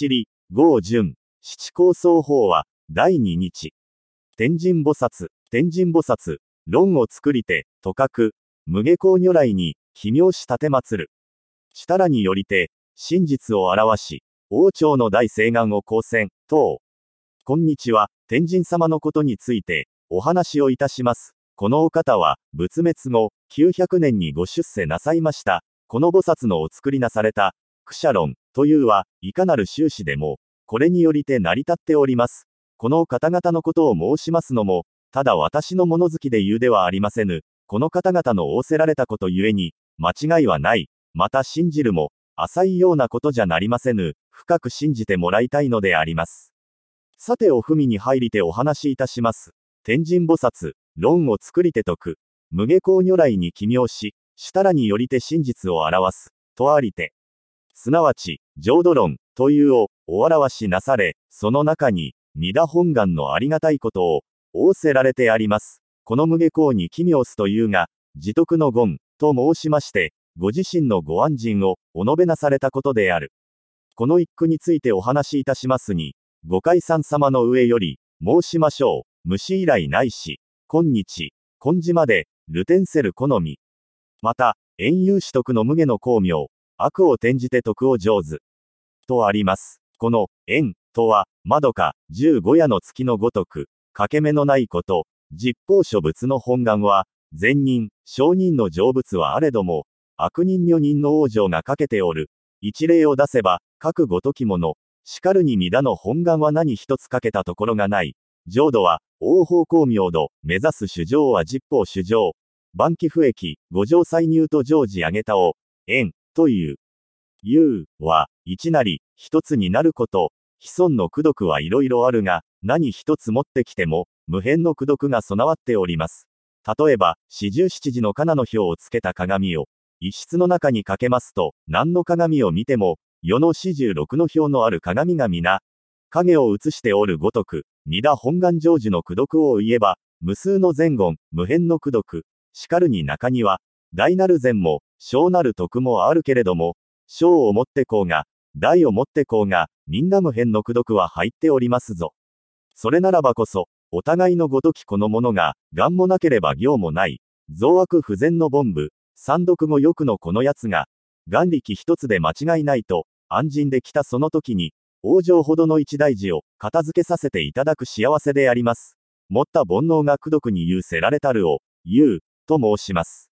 七里、豪順、七高僧法は、第二日。天神菩薩、天神菩薩、論を作りて、とかく、無下校如来に、奇妙し立て祀る。したらによりて、真実を表し、王朝の大聖願を公選、等。こんにちは、天神様のことについて、お話をいたします。このお方は、仏滅後、900年にご出世なさいました。この菩薩のお作りなされた、クシャロン、というは、いかなる収支でも、これによりて成り立っております。この方々のことを申しますのも、ただ私の物好きで言うではありませぬ。この方々の仰せられたことゆえに、間違いはない。また信じるも、浅いようなことじゃなりませぬ。深く信じてもらいたいのであります。さてお文に入りてお話しいたします。天神菩薩、論を作りて解く。無下校如来に奇妙し、したらによりて真実を表す。とありて。すなわち、浄土論、というを、お表しなされ、その中に、三田本願のありがたいことを、仰せられてあります。この無下校に奇妙すというが、自徳の言、と申しまして、ご自身のご安心を、お述べなされたことである。この一句についてお話しいたしますに、ご解散様の上より、申しましょう。虫以来ないし、今日、今時まで、ルテンセル好み。また、遠遊取得の無下の巧妙、悪を転じて徳を上手。とあります。この、縁、とは、窓か、十五夜の月のごとく、欠け目のないこと、実法諸仏の本願は、善人、商人の成仏はあれども、悪人女人の往生がかけておる。一例を出せば、各ごときもの、しかるに皆の本願は何一つかけたところがない。浄土は、王方光明度、目指す主情は実法主情。万機不益、五条歳入と常時上げたを、縁、という。言う、は、一なり、一つになること。既存の功徳はいろいろあるが、何一つ持ってきても、無辺の功徳が備わっております。例えば、四十七時のカナの表をつけた鏡を、一室の中にかけますと、何の鏡を見ても、世の四十六の表のある鏡が皆、影を映しておるごとく、二田本願成就の功徳を言えば、無数の前言、無辺の功徳、しかるに中には、大なる善も、小なる徳もあるけれども、小をもってこうが、大をもってこうが、みんな無辺の功徳は入っておりますぞ。それならばこそ、お互いのごときこのものが、願もなければ行もない、増悪不全の凡部、三読後よくのこのやつが、眼力一つで間違いないと、安心できたその時に、往生ほどの一大事を、片付けさせていただく幸せであります。持った煩悩が功徳に言うせられたるを、言う、と申します。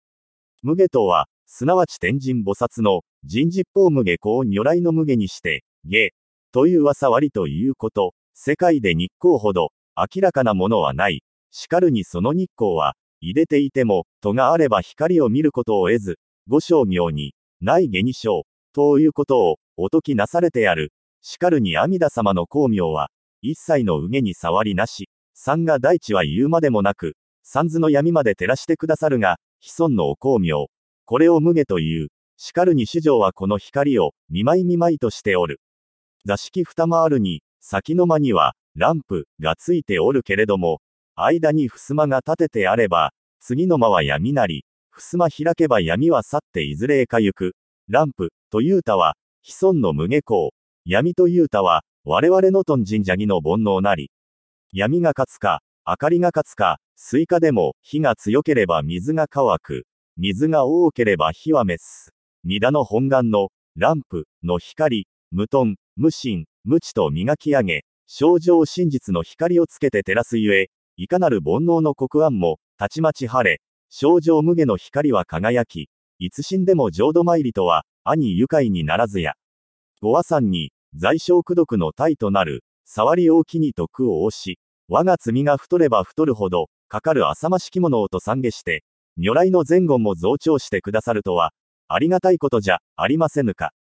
無下とは、すなわち天神菩薩の、人実法無下公如来の無下にして、下、という噂割ということ、世界で日光ほど、明らかなものはない。しかるにその日光は、入れていても、とがあれば光を見ることを得ず、五商業に、ない下二章、ということを、お解きなされてある。しかるに阿弥陀様の光明は、一切の上に触りなし、三が大地は言うまでもなく、三図の闇まで照らしてくださるが、既存のお光明。これを無下という。しかるに主上はこの光を、見舞い見舞いとしておる。座敷二回るに、先の間には、ランプ、がついておるけれども、間に襖が立ててあれば、次の間は闇なり、襖開けば闇は去っていずれへか行く。ランプ、というたは、世尊の無碍光。闇というたは、我々の貪瞋邪偽の煩悩なり。闇が勝つか、明かりが勝つか、水火でも、火が強ければ水が乾く。水が多ければ火は滅す。弥陀の本願の、ランプ、の光、無貪、無瞋、無痴と磨き上げ、清浄真実の光をつけて照らすゆえ、いかなる煩悩の黒闇も、たちまち晴れ、症状無下の光は輝き、いつ死んでも浄土参りとは、兄愉快にならずや。ご和さんに、在小苦毒の体となる、触り大きに徳を押し、我が罪が太れば太るほど、かかる浅ましきものをと懺悔して、如来の前言も増長してくださるとは、ありがたいことじゃ、ありませぬか。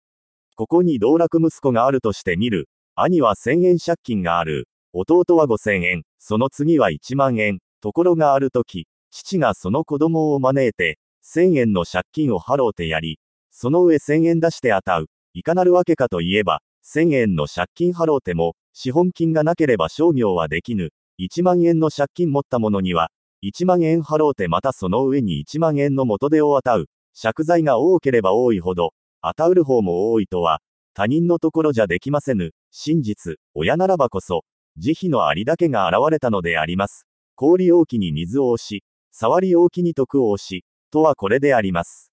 ここに道楽息子があるとしてみる。兄は千円借金がある。弟は五千円。その次は一万円。ところがあるとき、父がその子供を招いて、千円の借金を払うてやり、その上千円出してあたう。いかなるわけかといえば、1000円の借金払うても、資本金がなければ商業はできぬ。1万円の借金持った者には、1万円払うてまたその上に1万円の元手を与う。借財が多ければ多いほど、与うる方も多いとは、他人のところじゃできませぬ。真実、親ならばこそ、慈悲のありだけが現れたのであります。氷大きに水を押し、触り大きに徳を押し、とはこれであります。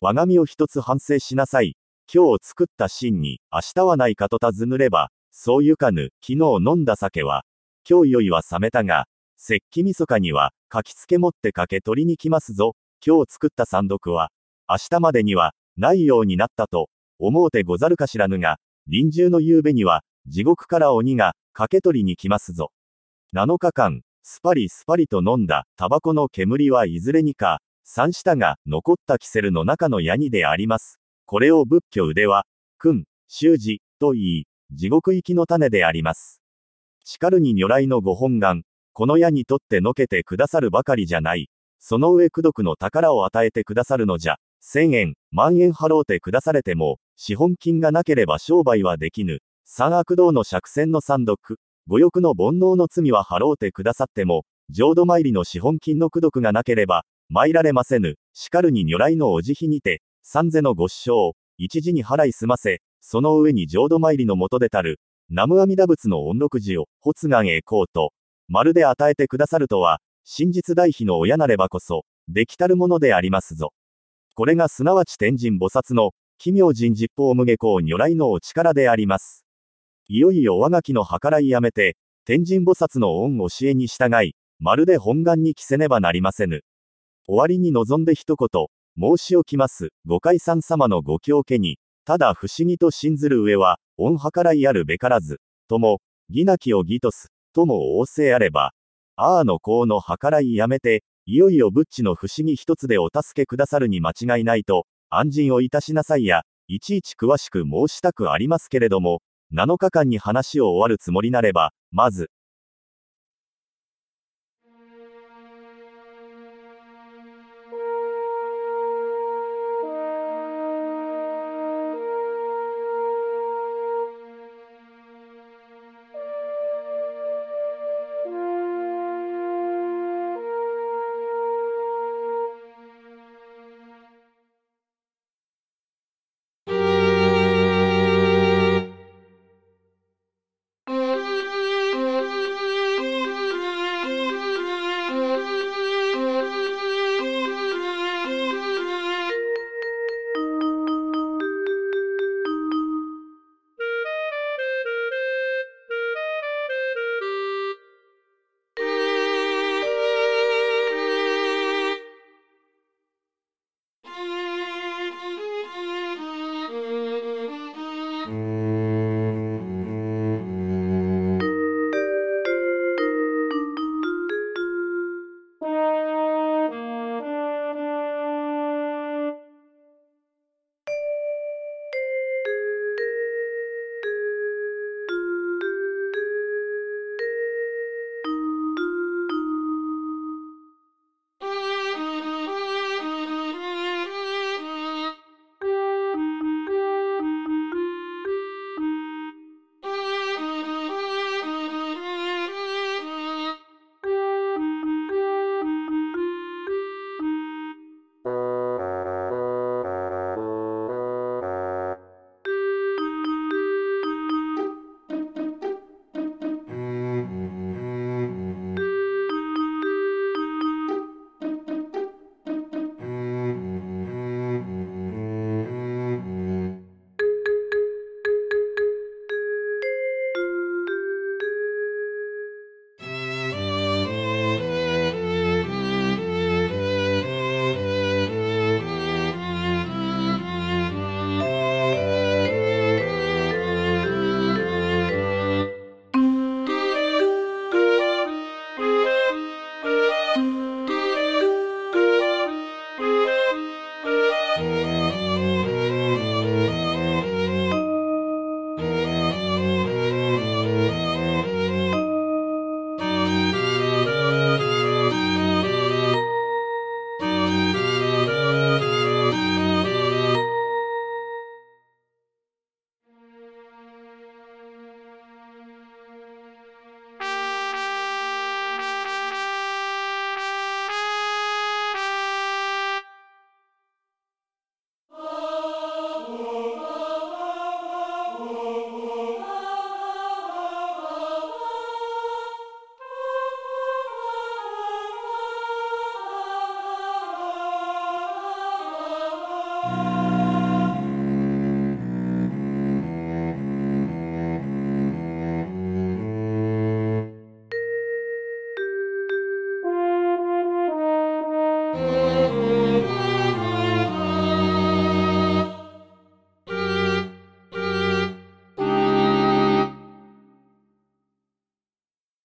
我が身を一つ反省しなさい。今日作った真に、明日はないかと尋ねれば、そうゆかぬ、昨日飲んだ酒は、今日酔いは冷めたが、石器みそかには、書きつけ持ってかけ取りに来ますぞ。今日作った三読は、明日までには、ないようになったと、思うてござるかしらぬが、臨終の夕べには、地獄から鬼が、かけ取りに来ますぞ。7日間、スパリスパリと飲んだ、タバコの煙はいずれにか、三下が、残ったキセルの中のヤニであります。これを仏教腕は、君、習字、と言い、地獄行きの種であります。叱るに如来のご本願、この矢にとってのけてくださるばかりじゃない。その上苦毒の宝を与えてくださるのじゃ。千円、万円払うてくだされても、資本金がなければ商売はできぬ。三悪道の釈戦の三毒、五欲の煩悩の罪は払うてくださっても、浄土参りの資本金の苦毒がなければ、参られませぬ。叱るに如来のお慈悲にて、三世のご師匠、一時に払い済ませ、その上に浄土参りのもとでたる、南無阿弥陀仏の音録寺を、発願へ行こうと、まるで与えてくださるとは、真実大悲の親なればこそ、できたるものでありますぞ。これがすなわち天神菩薩の、奇妙人実法無下校如来のお力であります。いよいよ我がきの計らいやめて、天神菩薩の恩教えに従い、まるで本願に着せねばなりませぬ。終わりに望んで一言、申し置きます。ご解散様のご教家に、ただ不思議と信ずる上は、恩計らいあるべからず、とも、義なきを義とす、とも仰せあれば、ああの功の計らいやめて、いよいよブッチの不思議一つでお助けくださるに間違いないと、安心をいたしなさいや、いちいち詳しく申したくありますけれども、7日間に話を終わるつもりなれば、まず、